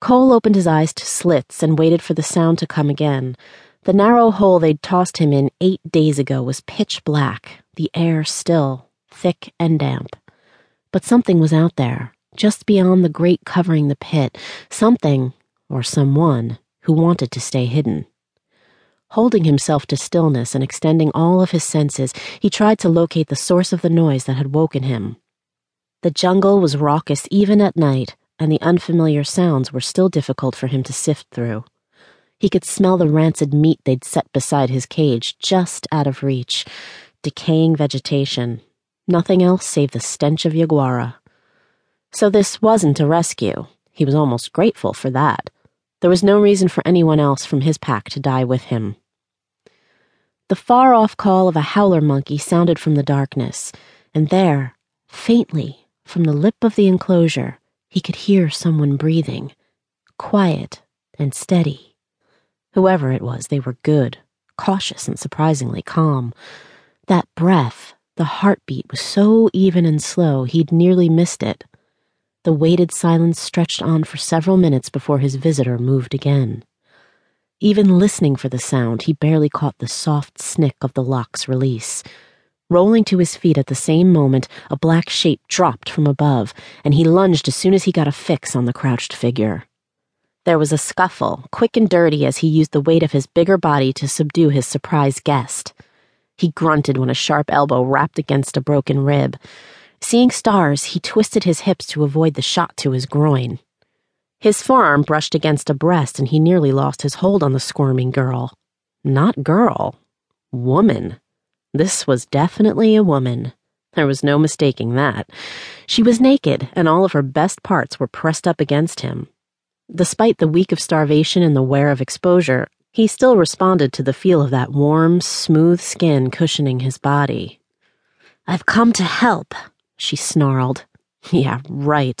Cole opened his eyes to slits and waited for the sound to come again. The narrow hole they'd tossed him in eight days ago was pitch black, the air still, thick and damp. But something was out there, just beyond the grate covering the pit, something, or someone, who wanted to stay hidden. Holding himself to stillness and extending all of his senses, he tried to locate the source of the noise that had woken him. The jungle was raucous even at night, and the unfamiliar sounds were still difficult for him to sift through. He could smell the rancid meat they'd set beside his cage, just out of reach. Decaying vegetation. Nothing else save the stench of Yaguara. So this wasn't a rescue. He was almost grateful for that. There was no reason for anyone else from his pack to die with him. The far off call of a howler monkey sounded from the darkness, and there, faintly, from the lip of the enclosure, he could hear someone breathing, quiet and steady. Whoever it was, they were good, cautious, and surprisingly calm. That breath, the heartbeat, was so even and slow he'd nearly missed it. The weighted silence stretched on for several minutes before his visitor moved again. Even listening for the sound, he barely caught the soft snick of the lock's release. Rolling to his feet at the same moment, a black shape dropped from above, and he lunged as soon as he got a fix on the crouched figure. There was a scuffle, quick and dirty as he used the weight of his bigger body to subdue his surprised guest. He grunted when a sharp elbow rapped against a broken rib. Seeing stars, he twisted his hips to avoid the shot to his groin. His forearm brushed against a breast, and he nearly lost his hold on the squirming girl. Not girl. Woman. This was definitely a woman. There was no mistaking that. She was naked, and all of her best parts were pressed up against him. Despite the week of starvation and the wear of exposure, he still responded to the feel of that warm, smooth skin cushioning his body. I've come to help, she snarled. Yeah, right.